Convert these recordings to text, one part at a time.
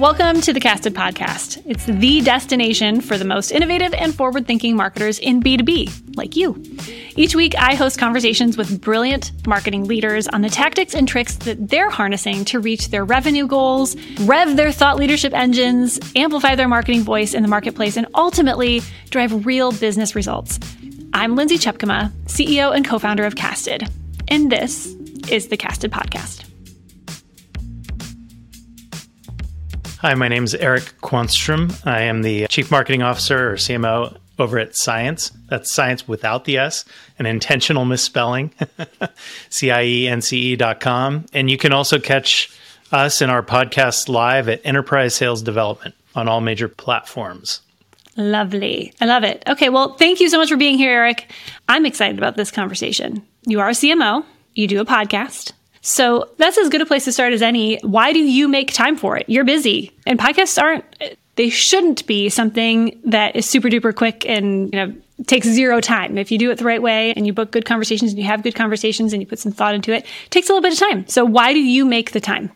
Welcome to the Casted Podcast. It's the destination for the most innovative and forward thinking marketers in B2B, like you. Each week, I host conversations with brilliant marketing leaders on the tactics and tricks that they're harnessing to reach their revenue goals, rev their thought leadership engines, amplify their marketing voice in the marketplace, and ultimately drive real business results. I'm Lindsay Tjepkema, CEO and co founder of Casted, and this is the Casted Podcast. Hi, my name is Eric Quanstrom. I am the Chief Marketing Officer or CMO over at CIENCE. That's science without the S, an intentional misspelling. C-I-E-N-C-E.com. And you can also catch us in our podcast live at Enterprise Sales Development on all major platforms. Lovely. I love it. Okay, well, thank you so much for being here, Eric. I'm excited about this conversation. You are a CMO, you do a podcast, so that's as good a place to start as any. Why do you make time for it? You're busy. And podcasts aren't, they shouldn't be something that is super duper quick and, you know, takes zero time. If you do it the right way and you book good conversations and you have good conversations and you put some thought into it, it takes a little bit of time. So why do you make the time?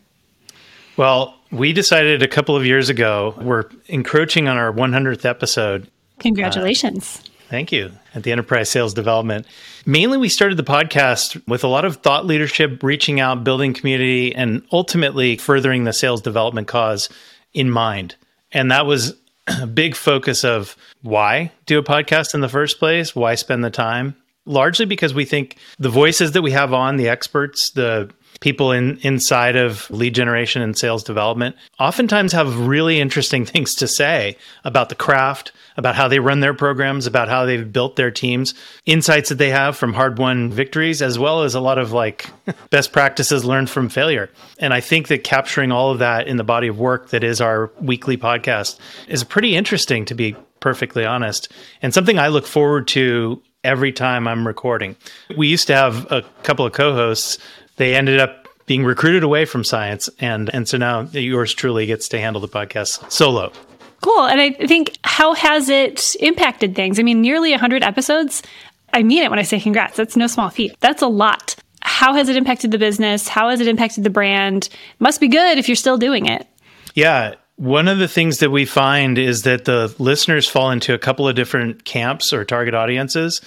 Well, we decided a couple of years ago, we're encroaching on our 100th episode. Congratulations. Uh, thank you. At the Enterprise Sales Development. Mainly, we started the podcast with a lot of thought leadership, reaching out, building community, and ultimately furthering the sales development cause in mind. And that was a big focus of why do a podcast in the first place? Why spend the time? Largely because we think the voices that we have on, the experts, the people in inside of lead generation and sales development oftentimes have really interesting things to say about the craft, about how they run their programs, about how they've built their teams, insights that they have from hard-won victories as well as a lot of like best practices learned from failure. And I think that capturing all of that in the body of work that is our weekly podcast is pretty interesting to be perfectly honest and something I look forward to every time I'm recording. We used to have a couple of co-hosts they ended up being recruited away from CIENCE and and so now yours truly gets to handle the podcast solo cool. And i think how has it impacted things? I mean nearly 100 episodes i mean it when i say congrats that's no small feat. That's a lot. How has it impacted the business? How has it impacted the brand? Must be good if you're still doing it. Yeah. One of the things that we find is that the listeners fall into a couple of different camps or target audiences.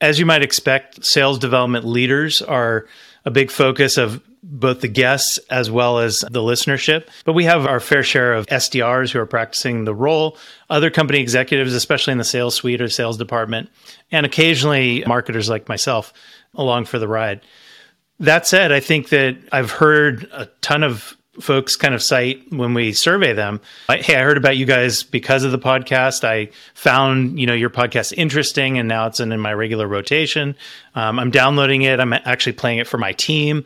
As you might expect sales development leaders are a big focus of both the guests as well as the listenership. But we have our fair share of SDRs who are practicing the role, other company executives, especially in the sales suite or sales department, and occasionally marketers like myself along for the ride. That said, I think that I've heard a ton of folks kind of cite when we survey them hey i heard about you guys because of the podcast. I found you know your podcast interesting and now it's in, in my regular rotation. Um, i'm downloading it. I'm actually playing it for my team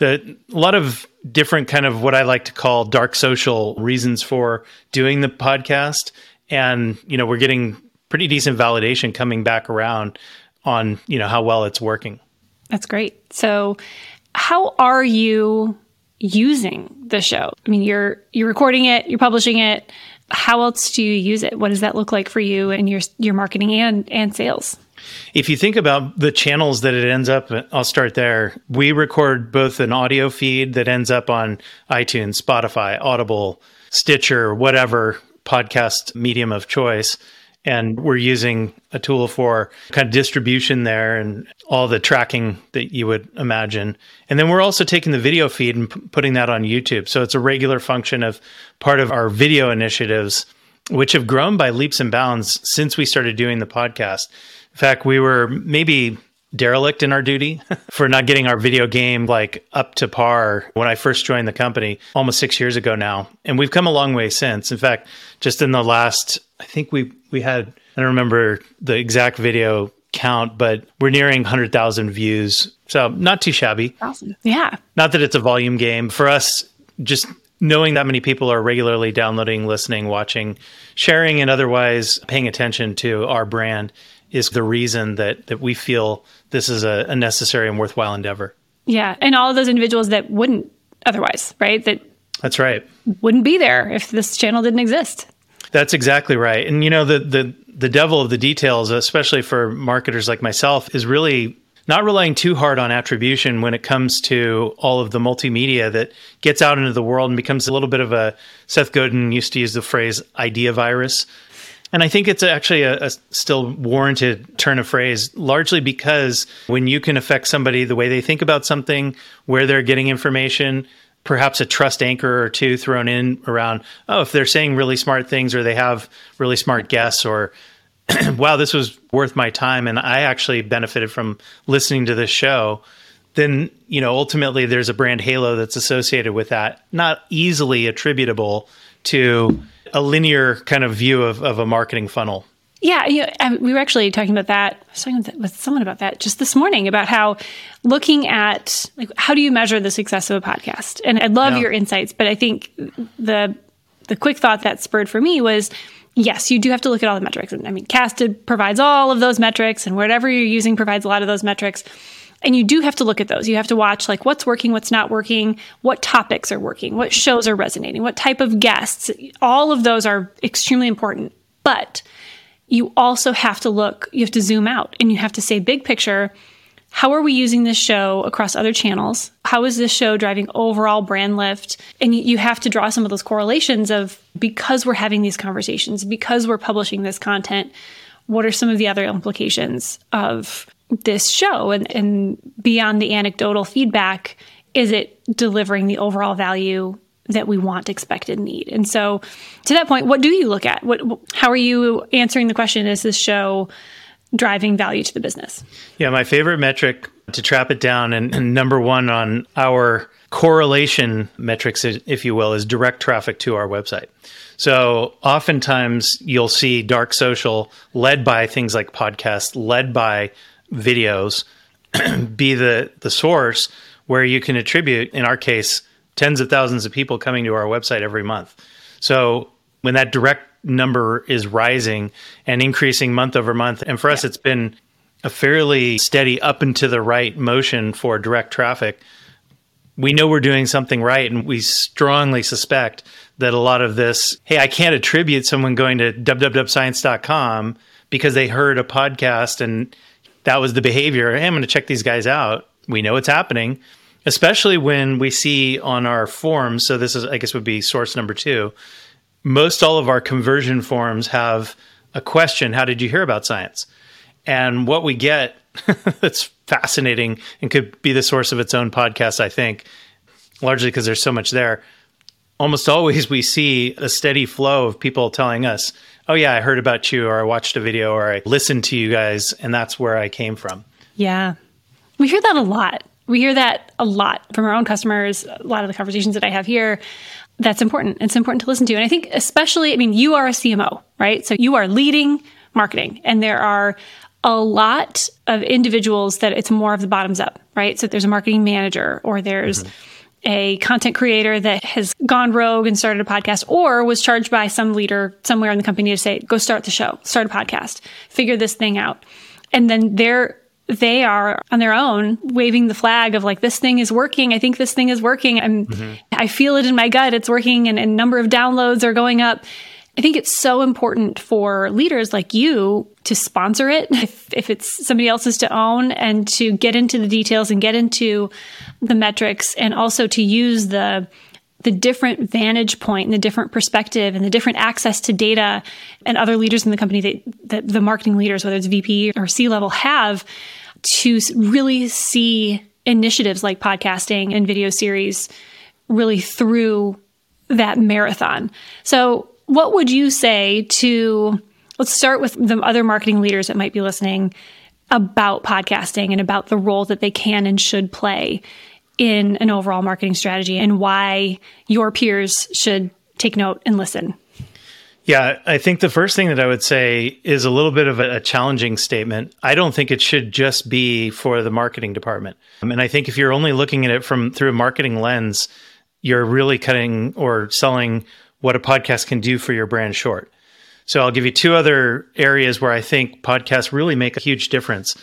the a lot of different kind of what i like to call dark social reasons for doing the podcast and you know we're getting pretty decent validation coming back around on you know how well it's working that's great so how are you using the show? I mean, you're you're recording it, you're publishing it. How else do you use it? What does that look like for you and your your marketing and and sales? If you think about the channels that it ends up, I'll start there. We record both an audio feed that ends up on iTunes, Spotify, Audible, Stitcher, whatever podcast medium of choice and we're using a tool for kind of distribution there and all the tracking that you would imagine. And then we're also taking the video feed and p- putting that on YouTube. So it's a regular function of part of our video initiatives, which have grown by leaps and bounds since we started doing the podcast. In fact, we were maybe derelict in our duty for not getting our video game like up to par when I first joined the company almost 6 years ago now. And we've come a long way since. In fact, just in the last I think we we had I don't remember the exact video count, but we're nearing 100,000 views. So, not too shabby. Awesome. Yeah. Not that it's a volume game for us just knowing that many people are regularly downloading, listening, watching, sharing and otherwise paying attention to our brand is the reason that that we feel this is a, a necessary and worthwhile endeavor. Yeah, and all of those individuals that wouldn't otherwise, right? That That's right. Wouldn't be there if this channel didn't exist. That's exactly right. And you know the the the devil of the details, especially for marketers like myself, is really not relying too hard on attribution when it comes to all of the multimedia that gets out into the world and becomes a little bit of a Seth Godin used to use the phrase idea virus. And I think it's actually a, a, still warranted turn of phrase, largely because when you can affect somebody the way they think about something, where they're getting information, perhaps a trust anchor or two thrown in around, oh, if they're saying really smart things or they have really smart guests or wow, this was worth my time and I actually benefited from listening to this show, then, you know, ultimately there's a brand halo that's associated with that, not easily attributable to a linear kind of view of, of a marketing funnel. Yeah, you know, we were actually talking about that. I was talking with someone about that just this morning about how looking at like how do you measure the success of a podcast? And I love yeah. your insights, but I think the the quick thought that spurred for me was yes, you do have to look at all the metrics. I mean, Casted provides all of those metrics, and whatever you're using provides a lot of those metrics. And you do have to look at those. You have to watch like what's working, what's not working, what topics are working, what shows are resonating, what type of guests. All of those are extremely important. But you also have to look, you have to zoom out and you have to say big picture, how are we using this show across other channels? How is this show driving overall brand lift? And you have to draw some of those correlations of because we're having these conversations, because we're publishing this content, what are some of the other implications of this show? And, and beyond the anecdotal feedback, is it delivering the overall value that we want, expect, and need. And so, to that point, what do you look at? What, how are you answering the question? Is this show driving value to the business? Yeah, my favorite metric to trap it down, and, and number one on our correlation metrics, if you will, is direct traffic to our website. So oftentimes you'll see dark social led by things like podcasts, led by videos, be the the source where you can attribute, in our case, tens of thousands of people coming to our website every month. So when that direct number is rising and increasing month over month, and for us, it's been a fairly steady up and to the right motion for direct traffic. We know we're doing something right, and we strongly suspect that a lot of this, hey, I can't attribute someone going to www.cience.com because they heard a podcast and that was the behavior. Hey, I'm going to check these guys out. We know it's happening especially when we see on our forms. So this is, I guess, would be source number two. Most all of our conversion forms have a question: How did you hear about CIENCE? And what we get that's fascinating and could be the source of its own podcast. I think, largely because there's so much there. Almost always, we see a steady flow of people telling us, "Oh yeah, I heard about you, or I watched a video, or I listened to you guys, and that's where I came from." Yeah, we hear that a lot we hear that a lot from our own customers, a lot of the conversations that I have here. That's important. It's important to listen to. And I think, especially, I mean, you are a CMO, right? So you are leading marketing, and there are a lot of individuals that it's more of the bottoms up, right? So there's a marketing manager or there's mm-hmm. A content creator that has gone rogue and started a podcast or was charged by some leader somewhere in the company to say, go start the show, start a podcast, figure this thing out. And then they're they are on their own waving the flag of like this thing is working i think this thing is working i'm mm-hmm. i feel it in my gut it's working and a number of downloads are going up i think it's so important for leaders like you to sponsor it if, if it's somebody else's to own and to get into the details and get into the metrics and also to use the the different vantage point and the different perspective and the different access to data and other leaders in the company that, that the marketing leaders, whether it's VP or C level, have to really see initiatives like podcasting and video series really through that marathon. So, what would you say to let's start with the other marketing leaders that might be listening about podcasting and about the role that they can and should play in an overall marketing strategy and why your peers should take note and listen? Yeah, I think the first thing that I would say is a little bit of a, challenging statement. I don't think it should just be for the marketing department. Um, and I think if you're only looking at it from through a marketing lens, you're really cutting or selling what a podcast can do for your brand short. So I'll give you two other areas where I think podcasts really make a huge difference.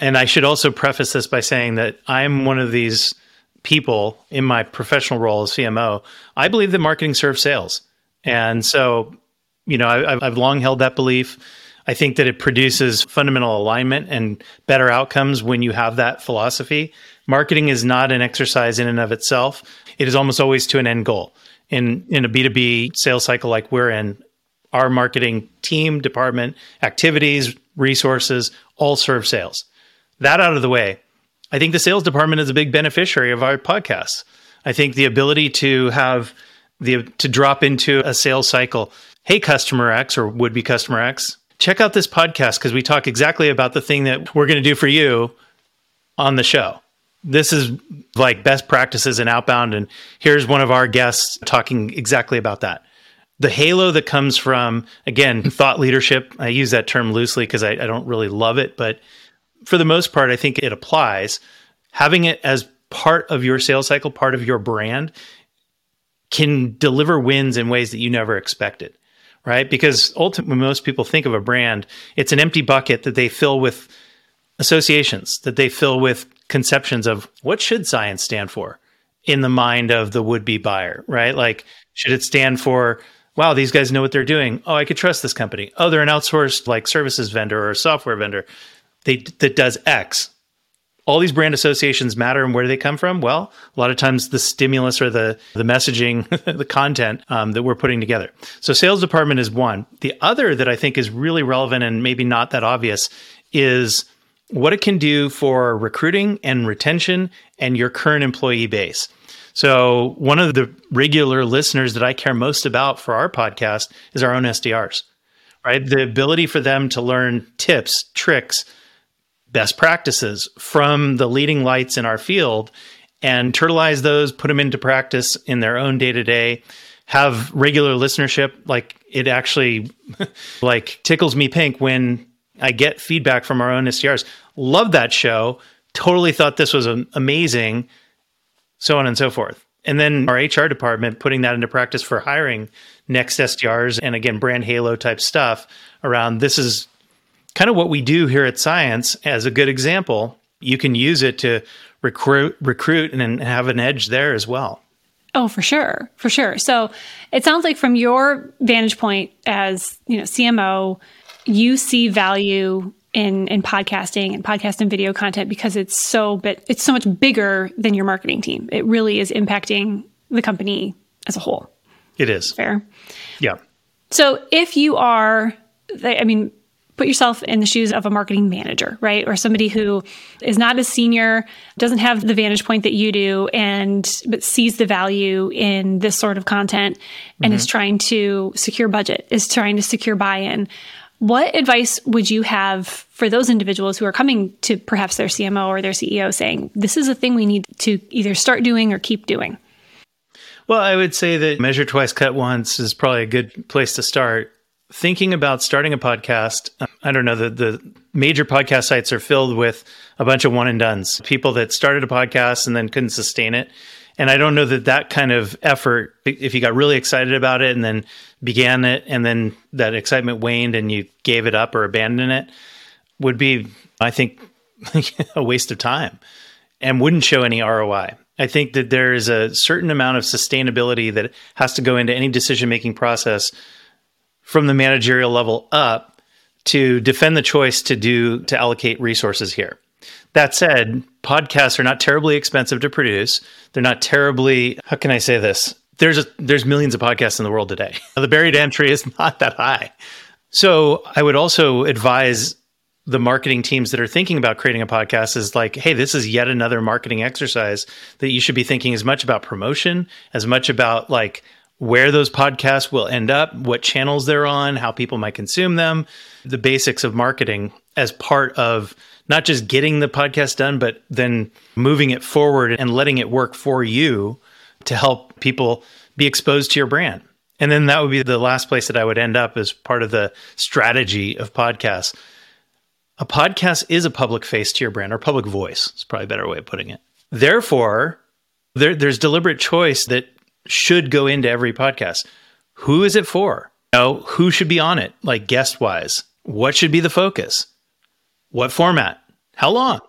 And I should also preface this by saying that I'm one of these people in my professional role as CMO. I believe that marketing serves sales. And so, you know, I, have long held that belief. I think that it produces fundamental alignment and better outcomes when you have that philosophy. Marketing is not an exercise in and of itself. It is almost always to an end goal. In in a B2B sales cycle like we're in, our marketing team, department, activities, resources all serve sales. That out of the way, I think the sales department is a big beneficiary of our podcasts. I think the ability to have the to drop into a sales cycle, hey customer X or would be customer X, check out this podcast because we talk exactly about the thing that we're going to do for you on the show. This is like best practices in outbound and here's one of our guests talking exactly about that. The halo that comes from again thought leadership i use that term loosely because I, I, don't really love it but for the most part i think it applies. Having it as part of your sales cycle part of your brand can deliver wins in ways that you never expected right? Because ultimately most people think of a brand it's an empty bucket that they fill with associations that they fill with conceptions of what should CIENCE stand for in the mind of the would-be buyer right like should it stand for wow, these guys know what they're doing. Oh, I could trust this company. Oh, they're an outsourced like services vendor or software vendor they, that does X. All these brand associations matter, and where do they come from? Well, a lot of times the stimulus or the the messaging, the content um, that we're putting together. So, sales department is one. The other that I think is really relevant and maybe not that obvious is what it can do for recruiting and retention and your current employee base. So, one of the regular listeners that I care most about for our podcast is our own SDRs, right? The ability for them to learn tips, tricks, best practices from the leading lights in our field and turtleize those, put them into practice in their own day to day, have regular listenership. Like it actually like tickles me pink when I get feedback from our own SDRs. Love that show. Totally thought this was amazing so on and so forth. And then our HR department putting that into practice for hiring next SDRs and again, brand halo type stuff around this is kind of what we do here at CIENCE as a good example. You can use it to recruit, recruit and have an edge there as well. Oh, for sure. For sure. So it sounds like from your vantage point as, you know, CMO, you see value in in podcasting and podcast and video content because it's so but it's so much bigger than your marketing team. It really is impacting the company as a whole. It is. Fair. Yeah. So if you are I mean put yourself in the shoes of a marketing manager, right? Or somebody who is not as senior, doesn't have the vantage point that you do and but sees the value in this sort of content and mm-hmm. is trying to secure budget, is trying to secure buy-in. What advice would you have for those individuals who are coming to perhaps their CMO or their CEO saying, this is a thing we need to either start doing or keep doing? Well, I would say that measure twice, cut once is probably a good place to start. Thinking about starting a podcast, um, I don't know, the, the major podcast sites are filled with a bunch of one and dones, people that started a podcast and then couldn't sustain it. And I don't know that that kind of effort, if you got really excited about it and then began it and then that excitement waned and you gave it up or abandoned it, would be, I think, a waste of time and wouldn't show any ROI. I think that there is a certain amount of sustainability that has to go into any decision making process from the managerial level up to defend the choice to do to allocate resources here. That said, podcasts are not terribly expensive to produce. They're not terribly, how can I say this? There's a, there's millions of podcasts in the world today. The barrier to entry is not that high. So I would also advise the marketing teams that are thinking about creating a podcast is like, hey, this is yet another marketing exercise that you should be thinking as much about promotion, as much about like where those podcasts will end up, what channels they're on, how people might consume them, the basics of marketing as part of not just getting the podcast done, but then moving it forward and letting it work for you to help people be exposed to your brand. And then that would be the last place that I would end up as part of the strategy of podcasts. A podcast is a public face to your brand or public voice. It's probably a better way of putting it. Therefore, there, there's deliberate choice that should go into every podcast. Who is it for? You know, who should be on it, like guest wise? What should be the focus? What format? How long?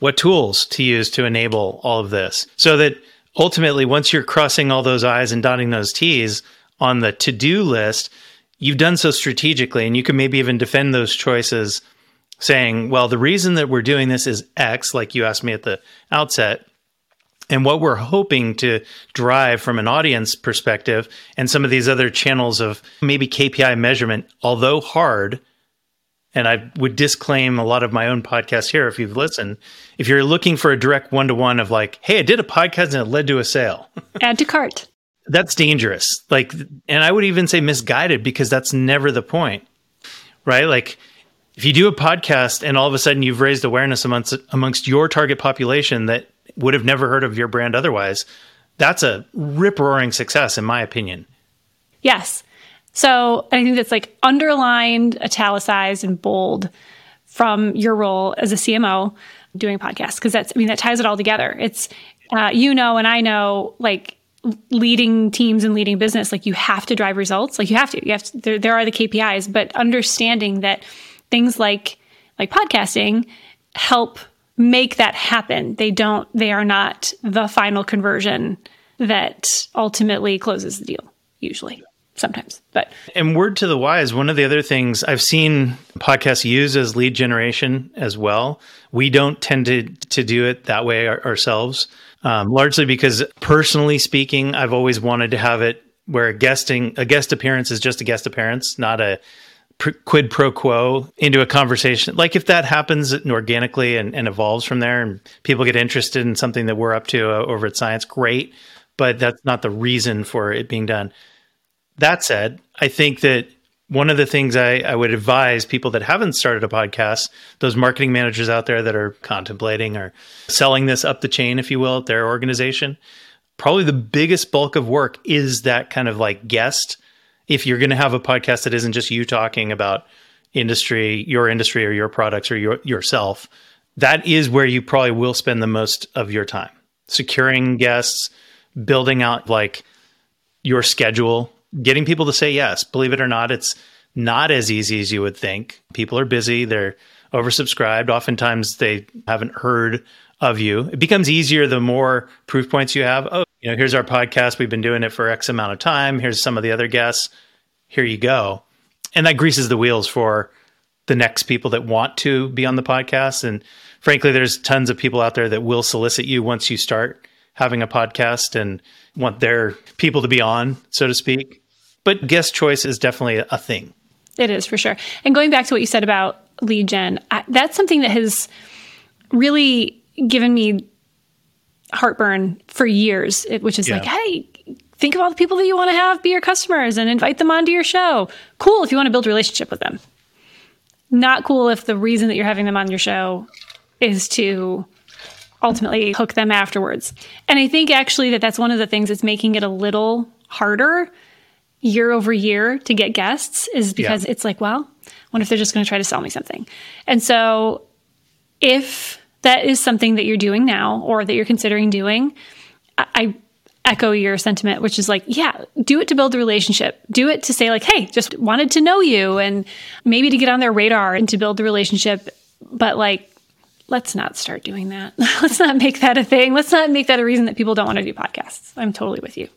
What tools to use to enable all of this? So that ultimately, once you're crossing all those I's and dotting those T's on the to do list, you've done so strategically and you can maybe even defend those choices saying, well, the reason that we're doing this is X, like you asked me at the outset. And what we're hoping to drive from an audience perspective and some of these other channels of maybe KPI measurement, although hard, and I would disclaim a lot of my own podcasts here if you've listened. If you're looking for a direct one to one of like, hey, I did a podcast and it led to a sale, add to cart. That's dangerous. Like, and I would even say misguided because that's never the point, right? Like, if you do a podcast and all of a sudden you've raised awareness amongst amongst your target population that would have never heard of your brand otherwise, that's a rip roaring success, in my opinion. Yes. So I think that's like underlined, italicized, and bold from your role as a CMO doing podcasts because that's I mean that ties it all together. It's uh, you know, and I know like leading teams and leading business like you have to drive results like you have to you have to there, there are the kpis but understanding that things like like podcasting help make that happen. They don't they are not the final conversion that ultimately closes the deal usually sometimes but and word to the wise one of the other things i've seen podcasts use as lead generation as well we don't tend to to do it that way our, ourselves um, largely because personally speaking i've always wanted to have it where a guesting a guest appearance is just a guest appearance not a quid pro quo into a conversation. Like if that happens organically and, and, evolves from there and people get interested in something that we're up to uh, over at CIENCE, great. But that's not the reason for it being done. That said, I think that one of the things I, I would advise people that haven't started a podcast, those marketing managers out there that are contemplating or selling this up the chain, if you will, at their organization, probably the biggest bulk of work is that kind of like guest if you're going to have a podcast that isn't just you talking about industry, your industry or your products or your, yourself, that is where you probably will spend the most of your time. Securing guests, building out like your schedule, getting people to say yes. Believe it or not, it's not as easy as you would think. People are busy, they're oversubscribed. Oftentimes they haven't heard of you. It becomes easier the more proof points you have. Oh, you know, here's our podcast. We've been doing it for X amount of time. Here's some of the other guests. Here you go. And that greases the wheels for the next people that want to be on the podcast. And frankly, there's tons of people out there that will solicit you once you start having a podcast and want their people to be on, so to speak. But guest choice is definitely a thing. It is for sure. And going back to what you said about lead gen, I, that's something that has really given me heartburn for years, which is yeah. like, hey, think of all the people that you want to have be your customers and invite them onto your show. Cool if you want to build a relationship with them. Not cool if the reason that you're having them on your show is to ultimately hook them afterwards. And I think actually that that's one of the things that's making it a little harder year over year to get guests is because yeah. it's like, well, what if they're just going to try to sell me something? And so if that is something that you're doing now or that you're considering doing, I, echo your sentiment, which is like, yeah, do it to build a relationship. Do it to say, like, hey, just wanted to know you and maybe to get on their radar and to build the relationship. But like, let's not start doing that. let's not make that a thing. Let's not make that a reason that people don't want to do podcasts. I'm totally with you.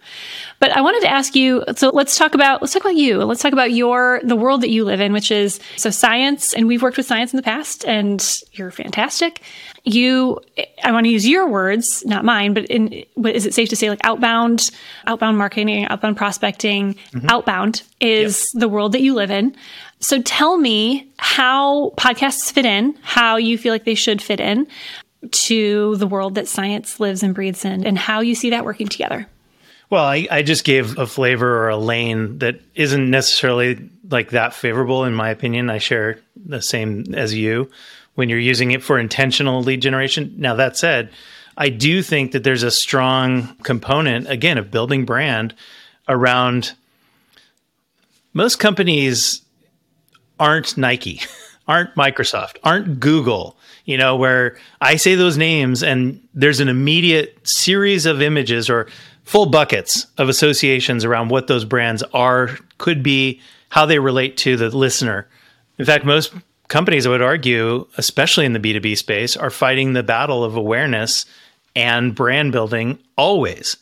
But I wanted to ask you, so let's talk about let's talk about you. Let's talk about your the world that you live in, which is so CIENCE, and we've worked with CIENCE in the past, and you're fantastic. You I want to use your words, not mine, but in but is it safe to say like outbound, outbound marketing, outbound prospecting, mm-hmm. outbound is yep. the world that you live in. So tell me how podcasts fit in, how you feel like they should fit in to the world that CIENCE lives and breathes in, and how you see that working together. Well, I, I just gave a flavor or a lane that isn't necessarily like that favorable, in my opinion. I share the same as you when you're using it for intentional lead generation. Now, that said, I do think that there's a strong component, again, of building brand around most companies aren't Nike, aren't Microsoft, aren't Google, you know, where I say those names and there's an immediate series of images or full buckets of associations around what those brands are, could be, how they relate to the listener. In fact, most companies, I would argue, especially in the B2B space, are fighting the battle of awareness and brand building always.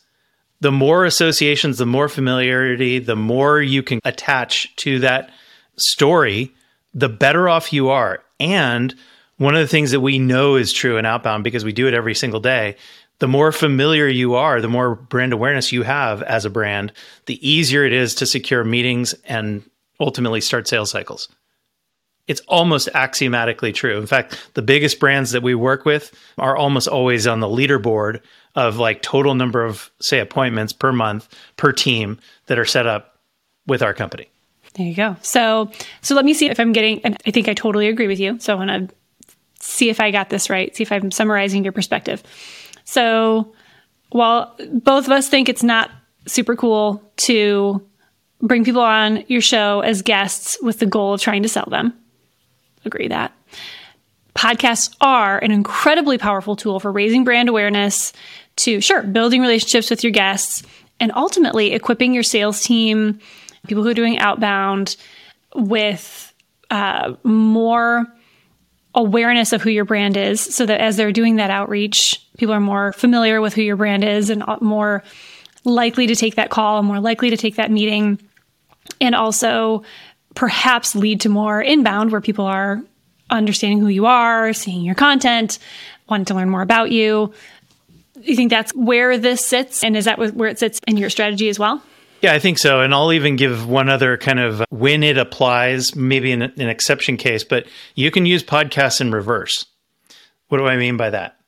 the more associations, the more familiarity, the more you can attach to that story, the better off you are. And one of the things that we know is true in outbound because we do it every single day the more familiar you are, the more brand awareness you have as a brand, the easier it is to secure meetings and ultimately start sales cycles. It's almost axiomatically true. In fact, the biggest brands that we work with are almost always on the leaderboard of like total number of, say, appointments per month per team that are set up with our company. There you go. So, so let me see if I'm getting. And I think I totally agree with you. So I want to see if I got this right. See if I'm summarizing your perspective. So while both of us think it's not super cool to bring people on your show as guests with the goal of trying to sell them, agree that. Podcasts are an incredibly powerful tool for raising brand awareness, to sure, building relationships with your guests, and ultimately equipping your sales team, people who are doing outbound, with uh, more awareness of who your brand is so that as they're doing that outreach, people are more familiar with who your brand is and more likely to take that call, more likely to take that meeting, and also perhaps lead to more inbound where people are understanding who you are, seeing your content, wanting to learn more about you. You think that's where this sits? And is that where it sits in your strategy as well? Yeah, I think so. And I'll even give one other kind of uh, when it applies, maybe in an exception case, but you can use podcasts in reverse. What do I mean by that?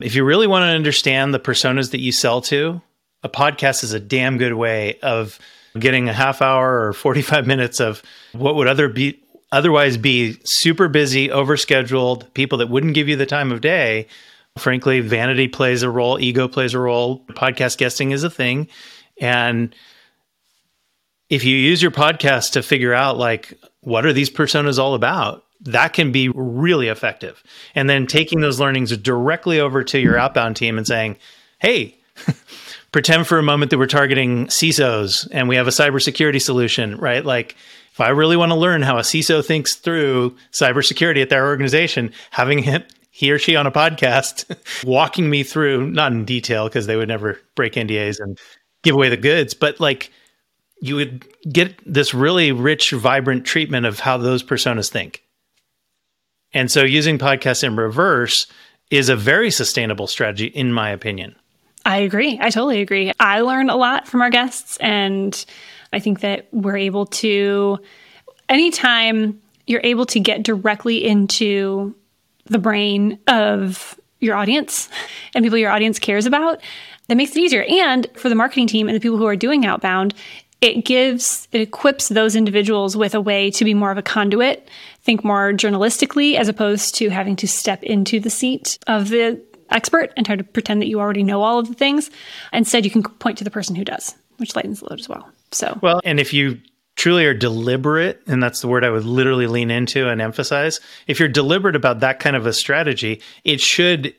If you really want to understand the personas that you sell to, a podcast is a damn good way of getting a half hour or 45 minutes of what would other be otherwise be super busy, overscheduled people that wouldn't give you the time of day. Frankly, vanity plays a role, ego plays a role, podcast guesting is a thing. And if you use your podcast to figure out like what are these personas all about that can be really effective and then taking those learnings directly over to your outbound team and saying hey pretend for a moment that we're targeting CISOs and we have a cybersecurity solution right like if I really want to learn how a CISO thinks through cybersecurity at their organization, having him, he or she on a podcast walking me through, not in detail because they would never break NDAs and give away the goods, but like you would get this really rich, vibrant treatment of how those personas think. And so using podcasts in reverse is a very sustainable strategy, in my opinion. I agree. I totally agree. I learn a lot from our guests, and I think that we're able to, anytime you're able to get directly into the brain of your audience and people your audience cares about, that makes it easier. And for the marketing team and the people who are doing outbound, it gives it equips those individuals with a way to be more of a conduit think more journalistically as opposed to having to step into the seat of the expert and try to pretend that you already know all of the things instead you can point to the person who does which lightens the load as well so well and if you truly are deliberate and that's the word i would literally lean into and emphasize if you're deliberate about that kind of a strategy it should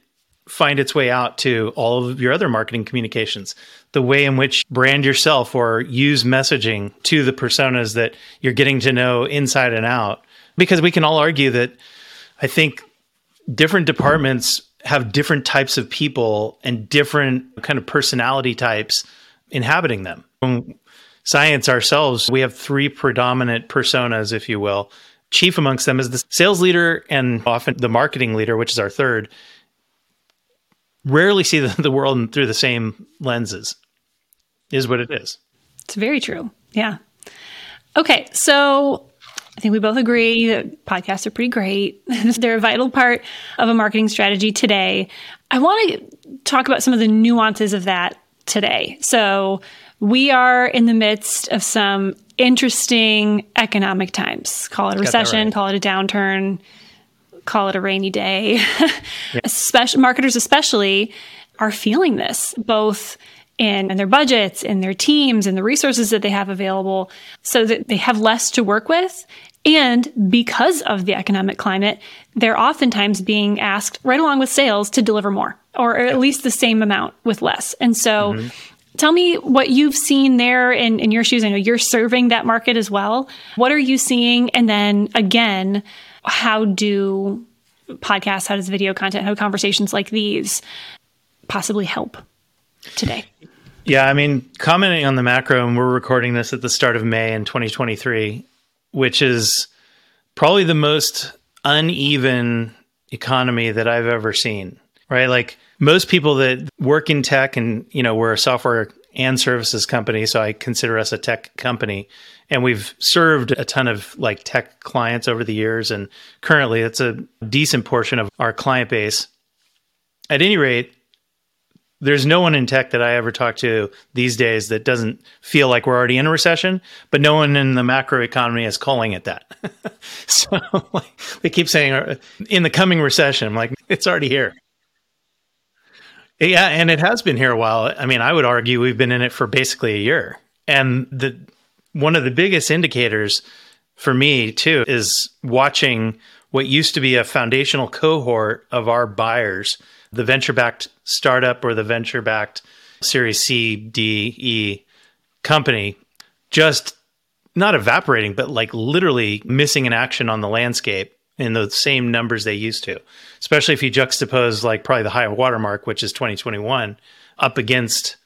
find its way out to all of your other marketing communications. The way in which brand yourself or use messaging to the personas that you're getting to know inside and out. Because we can all argue that I think different departments have different types of people and different kind of personality types inhabiting them. From CIENCE ourselves, we have three predominant personas, if you will. Chief amongst them is the sales leader and often the marketing leader, which is our third rarely see the, the world through the same lenses, is what it is. It's very true. Yeah. Okay. So I think we both agree that podcasts are pretty great. They're a vital part of a marketing strategy today. I want to talk about some of the nuances of that today. So we are in the midst of some interesting economic times. Call it a recession, right. call it a downturn, call it a rainy day. yeah. Especially marketers, especially, are feeling this both in, in their budgets, in their teams, and the resources that they have available, so that they have less to work with. And because of the economic climate, they're oftentimes being asked, right along with sales, to deliver more or at least the same amount with less. And so, mm-hmm. Tell me what you've seen there in, in your shoes. I know you're serving that market as well. What are you seeing? And then again, how do podcasts, how does video content, how do conversations like these possibly help today? Yeah, I mean, commenting on the macro, and we're recording this at the start of May in 2023, which is probably the most uneven economy that I've ever seen, right? Like most people that work in tech and, you know, we're a software and services company, so I consider us a tech company. And we've served a ton of like tech clients over the years. And currently it's a decent portion of our client base. At any rate, there's no one in tech that I ever talk to these days that doesn't feel like we're already in a recession, but no one in the macro economy is calling it that. so like, they keep saying uh, in the coming recession. I'm like, it's already here. Yeah, and it has been here a while. I mean, I would argue we've been in it for basically a year. And the one of the biggest indicators for me too is watching what used to be a foundational cohort of our buyers the venture backed startup or the venture backed Series C, D, E company just not evaporating, but like literally missing in action on the landscape in the same numbers they used to, especially if you juxtapose like probably the high watermark, which is 2021, up against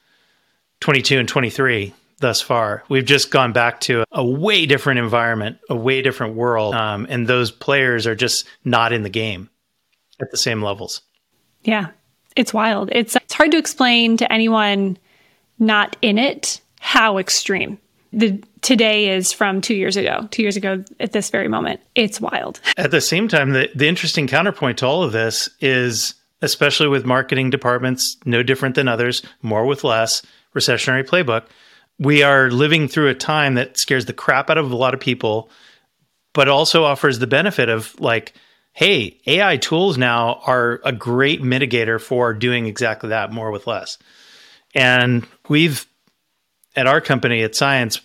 22 and 23 thus far. We've just gone back to a way different environment, a way different world. Um, and those players are just not in the game at the same levels. Yeah, it's wild. It's it's hard to explain to anyone not in it how extreme the today is from two years ago. Two years ago at this very moment, it's wild. At the same time, the the interesting counterpoint to all of this is, especially with marketing departments, no different than others, more with less recessionary playbook. We are living through a time that scares the crap out of a lot of people, but also offers the benefit of like hey, AI tools now are a great mitigator for doing exactly that more with less. And we've, at our company at CIENCE,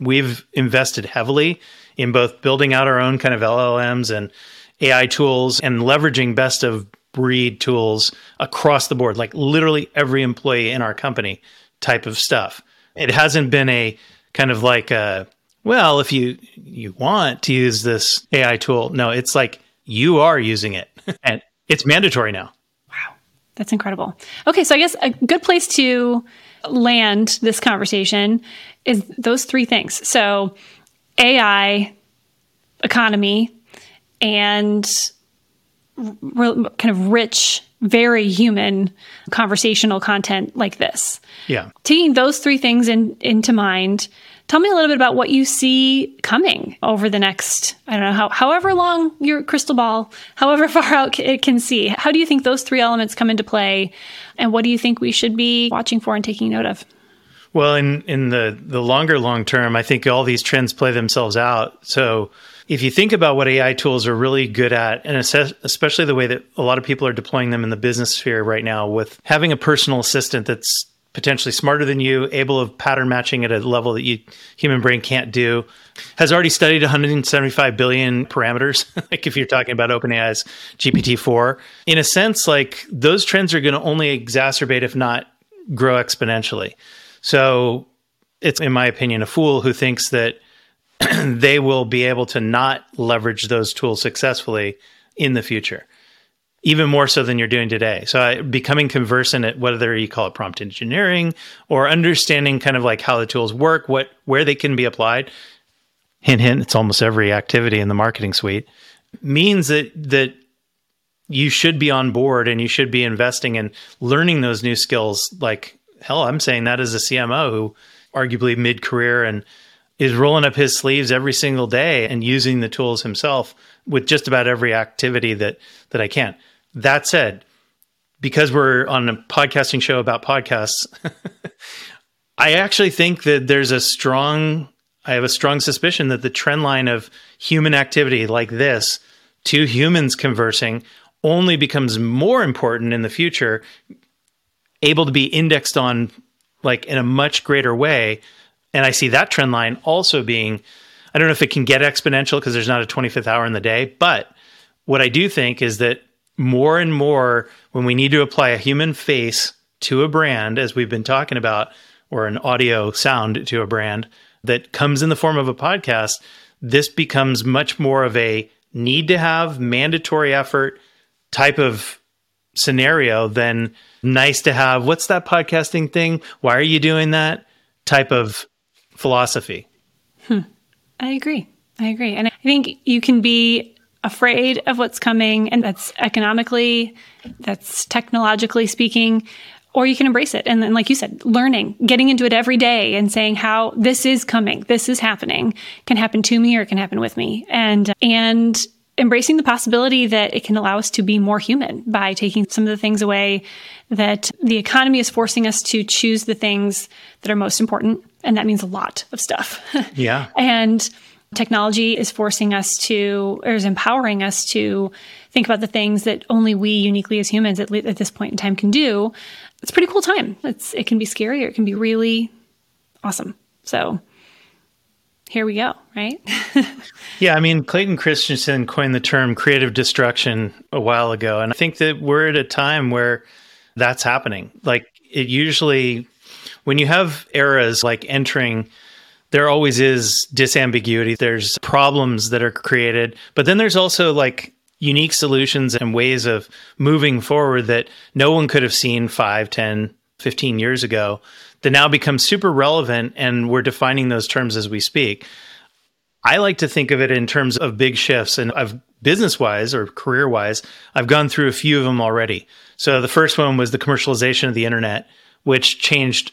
we've invested heavily in both building out our own kind of LLMs and AI tools and leveraging best of breed tools across the board, like literally every employee in our company type of stuff. It hasn't been a kind of like a, well, if you you want to use this AI tool, no, it's like you are using it and it's mandatory now. Wow. That's incredible. Okay, so I guess a good place to land this conversation is those three things. So, AI, economy, and re- kind of rich, very human conversational content like this. Yeah. Taking those three things in, into mind, Tell me a little bit about what you see coming over the next, I don't know, how, however long your crystal ball, however far out it can see. How do you think those three elements come into play? And what do you think we should be watching for and taking note of? Well, in, in the, the longer long term, I think all these trends play themselves out. So if you think about what AI tools are really good at, and especially the way that a lot of people are deploying them in the business sphere right now, with having a personal assistant that's potentially smarter than you, able of pattern matching at a level that you human brain can't do, has already studied 175 billion parameters. like if you're talking about OpenAI's GPT-4, in a sense, like those trends are going to only exacerbate, if not grow exponentially. So it's, in my opinion, a fool who thinks that they will be able to not leverage those tools successfully in the future even more so than you're doing today. So uh, becoming conversant at whether you call it prompt engineering or understanding kind of like how the tools work, what where they can be applied. Hint hint, it's almost every activity in the marketing suite means that that you should be on board and you should be investing in learning those new skills like hell I'm saying that as a CMO who arguably mid-career and is rolling up his sleeves every single day and using the tools himself with just about every activity that that I can. That said, because we're on a podcasting show about podcasts, I actually think that there's a strong, I have a strong suspicion that the trend line of human activity like this, two humans conversing, only becomes more important in the future, able to be indexed on like in a much greater way. And I see that trend line also being, I don't know if it can get exponential because there's not a 25th hour in the day, but what I do think is that more and more when we need to apply a human face to a brand, as we've been talking about, or an audio sound to a brand that comes in the form of a podcast, this becomes much more of a need to have mandatory effort type of scenario than nice to have. What's that podcasting thing? Why are you doing that? Type of philosophy. Hmm. I agree. I agree. And I think you can be afraid of what's coming, and that's economically, that's technologically speaking, or you can embrace it. And then, like you said, learning, getting into it every day and saying how this is coming, this is happening, can happen to me or it can happen with me. And, and, embracing the possibility that it can allow us to be more human by taking some of the things away that the economy is forcing us to choose the things that are most important and that means a lot of stuff. Yeah. And technology is forcing us to or is empowering us to think about the things that only we uniquely as humans at, at this point in time can do. It's a pretty cool time. It's it can be scary or it can be really awesome. So here we go right? Yeah i mean clayton christensen coined the term creative destruction a while ago and i think that we're at a time where that's happening. Like it usually when you have eras like entering there always is disambiguity. There's problems that are created, but then there's also like unique solutions and ways of moving forward that no one could have seen 5, 10, 15 years ago that now become super relevant and we're defining those terms as we speak. I like to think of it in terms of big shifts and I've business wise or career wise, I've gone through a few of them already. So the first one was the commercialization of the internet, which changed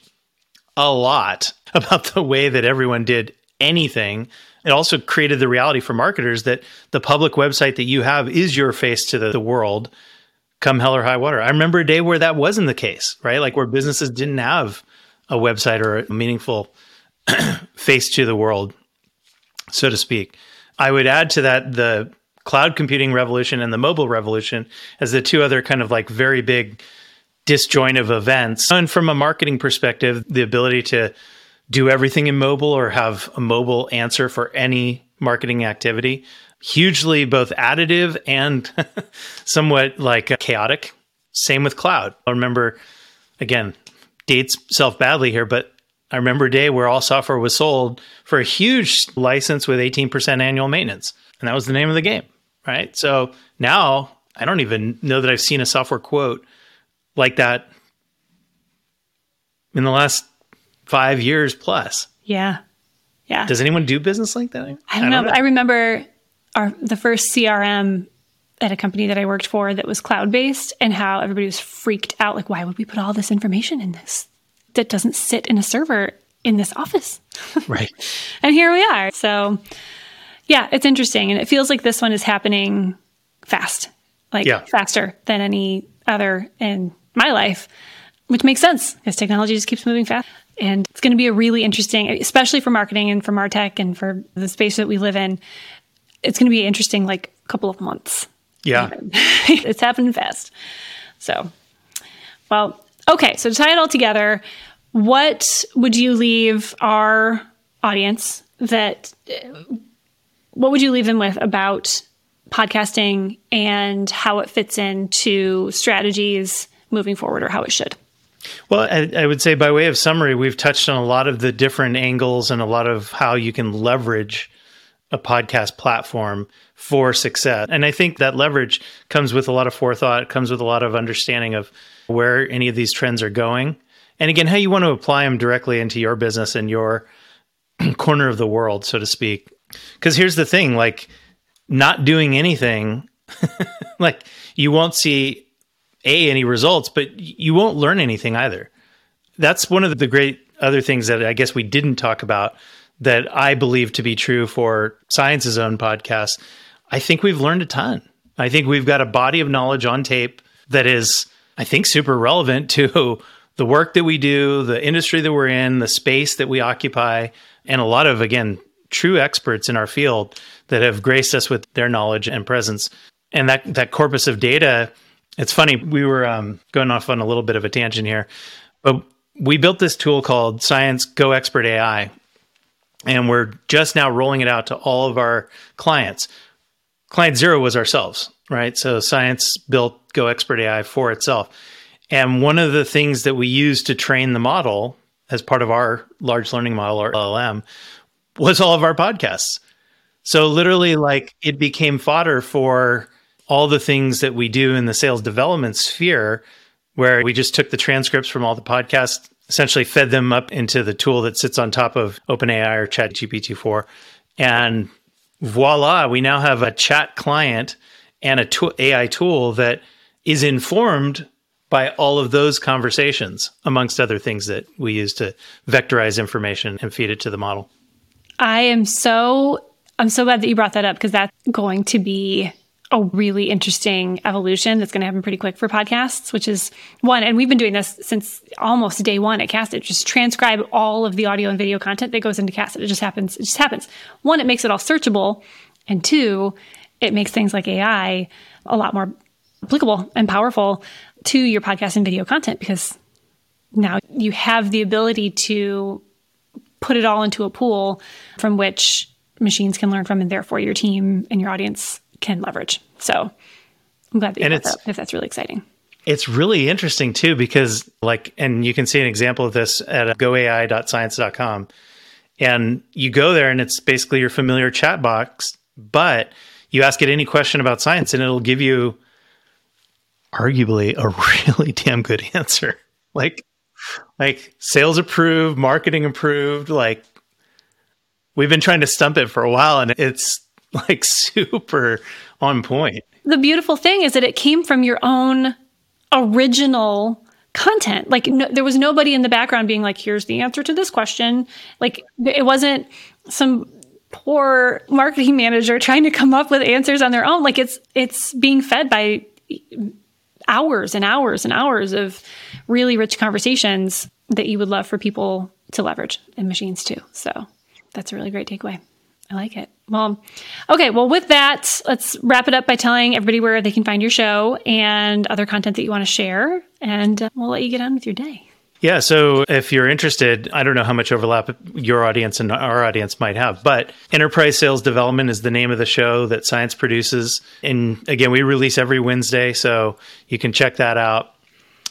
a lot about the way that everyone did anything. It also created the reality for marketers that the public website that you have is your face to the, the world come hell or high water. I remember a day where that wasn't the case, right? Like where businesses didn't have a website or a meaningful face to the world, so to speak. I would add to that the cloud computing revolution and the mobile revolution as the two other kind of like very big disjoint of events. And from a marketing perspective, the ability to do everything in mobile or have a mobile answer for any marketing activity, hugely both additive and somewhat like uh, chaotic. Same with cloud. I remember, again, dates self badly here, but I remember a day where all software was sold for a huge license with 18% annual maintenance. And that was the name of the game, right? So now I don't even know that I've seen a software quote like that in the last five years plus. Yeah. Yeah. Does anyone do business like that? I don't, I don't know, know. I remember our the first CRM at a company that I worked for that was cloud based and how everybody was freaked out. Like, why would we put all this information in this that doesn't sit in a server in this office? Right. and here we are. So, yeah, it's interesting. And it feels like this one is happening fast, like yeah. faster than any other in my life, which makes sense because technology just keeps moving fast. And it's going to be a really interesting, especially for marketing and for Martech and for the space that we live in. It's going to be interesting, like a couple of months. Yeah. it's happening fast. So, well, okay. So to tie it all together, what would you leave our audience that, what would you leave them with about podcasting and how it fits into strategies moving forward or how it should? Well, I, I, would say by way of summary, we've touched on a lot of the different angles and a lot of how you can leverage a podcast platform for success. And I think that leverage comes with a lot of forethought, comes with a lot of understanding of where any of these trends are going. And again, how you want to apply them directly into your business and your corner of the world, so to speak. Because here's the thing like, not doing anything, like, you won't see a any results, but you won't learn anything either. That's one of the great other things that I guess we didn't talk about that I believe to be true for CIENCE's own podcast. I think we've learned a ton. I think we've got a body of knowledge on tape that is, I think, super relevant to the work that we do, the industry that we're in, the space that we occupy, and a lot of, again, true experts in our field that have graced us with their knowledge and presence. And that, that corpus of data it's funny, we were um, going off on a little bit of a tangent here, but we built this tool called CIENCE Go Expert AI, and we're just now rolling it out to all of our clients. Client zero was ourselves, right? So CIENCE built Go Expert AI for itself. And one of the things that we used to train the model as part of our large learning model or LLM was all of our podcasts. So literally like it became fodder for all the things that we do in the sales development sphere, where we just took the transcripts from all the podcasts, essentially fed them up into the tool that sits on top of OpenAI or ChatGPT-4. And voila, we now have a chat client and a to- AI tool that is informed by all of those conversations, amongst other things that we use to vectorize information and feed it to the model. I am so I'm so glad that you brought that up because that's going to be a really interesting evolution that's going to happen pretty quick for podcasts, which is one. And we've been doing this since almost day one at Casted. Just transcribe all of the audio and video content that goes into Casted. It just happens. It just happens. One, it makes it all searchable. And two, it makes things like AI a lot more applicable and powerful to your podcast and video content because now you have the ability to put it all into a pool from which machines can learn from and therefore your team and your audience can leverage. So I'm glad that you and it's, that if that's really exciting. It's really interesting too, because like, and you can see an example of this at goai.cience.com. And you go there and it's basically your familiar chat box, but you ask it any question about science and it'll give you arguably a really damn good answer. Like, like sales approved, marketing approved, like we've been trying to stump it for a while and it's like super on point. The beautiful thing is that it came from your own original content. Like no, there was nobody in the background being like, here's the answer to this question. Like it wasn't some poor marketing manager trying to come up with answers on their own. Like it's, it's being fed by hours and hours and hours of really rich conversations that you would love for people to leverage and machines too. So that's a really great takeaway. I like it. Well, okay. Well, with that, let's wrap it up by telling everybody where they can find your show and other content that you want to share. And uh, we'll let you get on with your day. Yeah. So if you're interested, I don't know how much overlap your audience and our audience might have, but Enterprise Sales Development is the name of the show that CIENCE produces. And again, we release every Wednesday. So you can check that out.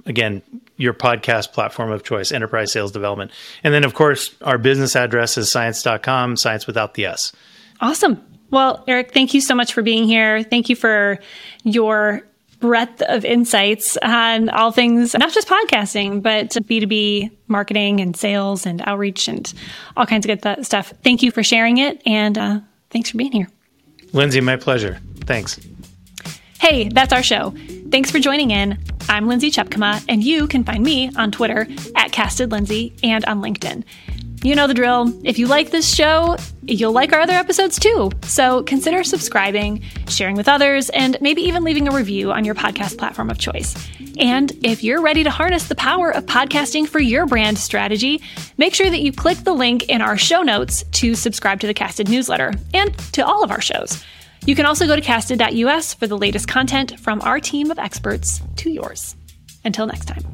Again, your podcast platform of choice, enterprise sales development. And then, of course, our business address is cience.com, science without the S. Awesome. Well, Eric, thank you so much for being here. Thank you for your breadth of insights on all things, not just podcasting, but B2B marketing and sales and outreach and all kinds of good stuff. Thank you for sharing it. And uh, thanks for being here. Lindsay, my pleasure. Thanks. Hey, that's our show. Thanks for joining in. I'm Lindsay Tjepkema, and you can find me on Twitter at CastedLindsay and on LinkedIn. You know the drill. If you like this show, you'll like our other episodes too. So consider subscribing, sharing with others, and maybe even leaving a review on your podcast platform of choice. And if you're ready to harness the power of podcasting for your brand strategy, make sure that you click the link in our show notes to subscribe to the Casted newsletter and to all of our shows. You can also go to casted.us for the latest content from our team of experts to yours. Until next time.